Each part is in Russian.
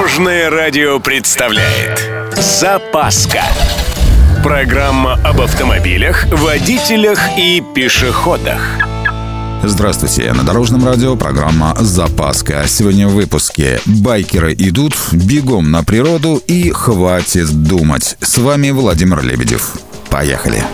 Дорожное радио представляет Запаска Программа об автомобилях, водителях и пешеходах Здравствуйте, на Дорожном радио программа «Запаска». Сегодня в выпуске «Байкеры идут, бегом на природу и хватит думать». С вами Владимир Лебедев. Поехали!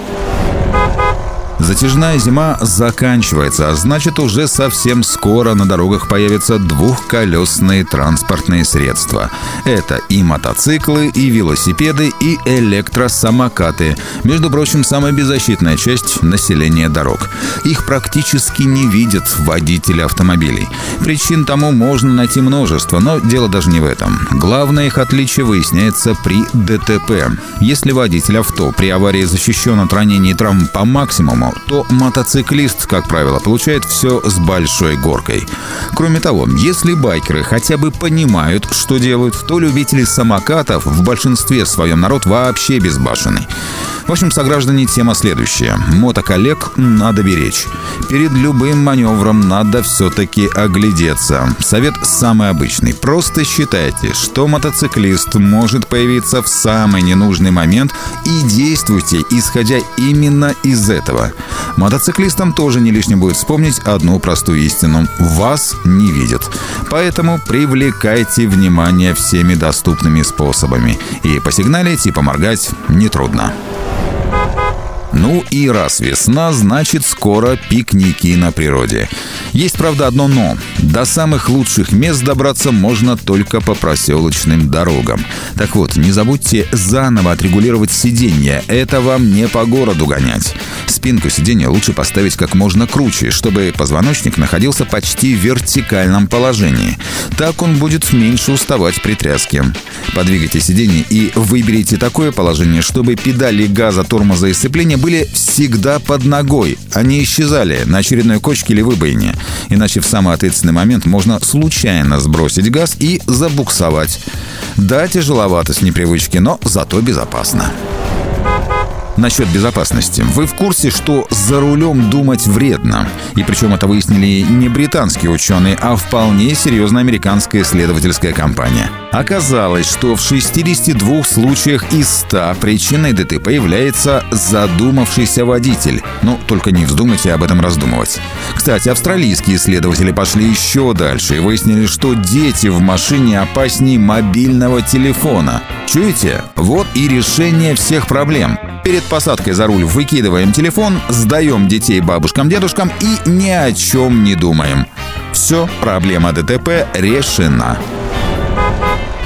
Затяжная зима заканчивается, а значит уже совсем скоро на дорогах появятся двухколесные транспортные средства. Это и мотоциклы, и велосипеды, и электросамокаты. Между прочим, самая беззащитная часть населения дорог. Их практически не видят водители автомобилей. Причин тому можно найти множество, но дело даже не в этом. Главное их отличие выясняется при ДТП. Если водитель авто при аварии защищен от ранений и травм по максимуму, тему, то мотоциклист, как правило, получает все с большой горкой. Кроме того, если байкеры хотя бы понимают, что делают, то любители самокатов в большинстве своем народ вообще безбашенный. В общем, сограждане, тема следующая. Мотоколлег надо беречь. Перед любым маневром надо все-таки оглядеться. Совет самый обычный. Просто считайте, что мотоциклист может появиться в самый ненужный момент и действуйте, исходя именно из этого. Мотоциклистам тоже не лишним будет вспомнить одну простую истину. Вас не видят. Поэтому привлекайте внимание всеми доступными способами. И посигналить, и поморгать нетрудно. Ну и раз весна, значит скоро пикники на природе. Есть, правда, одно «но». До самых лучших мест добраться можно только по проселочным дорогам. Так вот, не забудьте заново отрегулировать сиденье. Это вам не по городу гонять. Спинку сиденья лучше поставить как можно круче, чтобы позвоночник находился почти в вертикальном положении. Так он будет меньше уставать при тряске. Подвигайте сиденье и выберите такое положение, чтобы педали газа, тормоза и сцепления были всегда под ногой, а не исчезали на очередной кочке или выбоине. Иначе в самый ответственный момент можно случайно сбросить газ и забуксовать. Да, тяжеловато с непривычки, но зато безопасно. Насчет безопасности. Вы в курсе, что за рулем думать вредно? И причем это выяснили не британские ученые, а вполне серьезная американская исследовательская компания. Оказалось, что в 62 случаях из 100 причиной ДТП является задумавшийся водитель. Ну, только не вздумайте об этом раздумывать. Кстати, австралийские исследователи пошли еще дальше и выяснили, что дети в машине опаснее мобильного телефона. Чуете? Вот и решение всех проблем. Перед посадкой за руль выкидываем телефон, сдаем детей бабушкам-дедушкам и ни о чем не думаем. Все, проблема ДТП решена.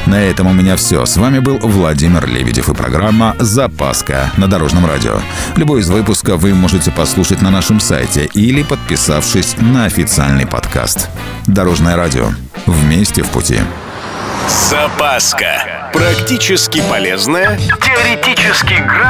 На этом у меня все. С вами был Владимир Лебедев и программа «Запаска» на Дорожном радио. Любой из выпусков вы можете послушать на нашем сайте или подписавшись на официальный подкаст. Дорожное радио. Вместе в пути. Запаска. Практически полезная, теоретически грамотная,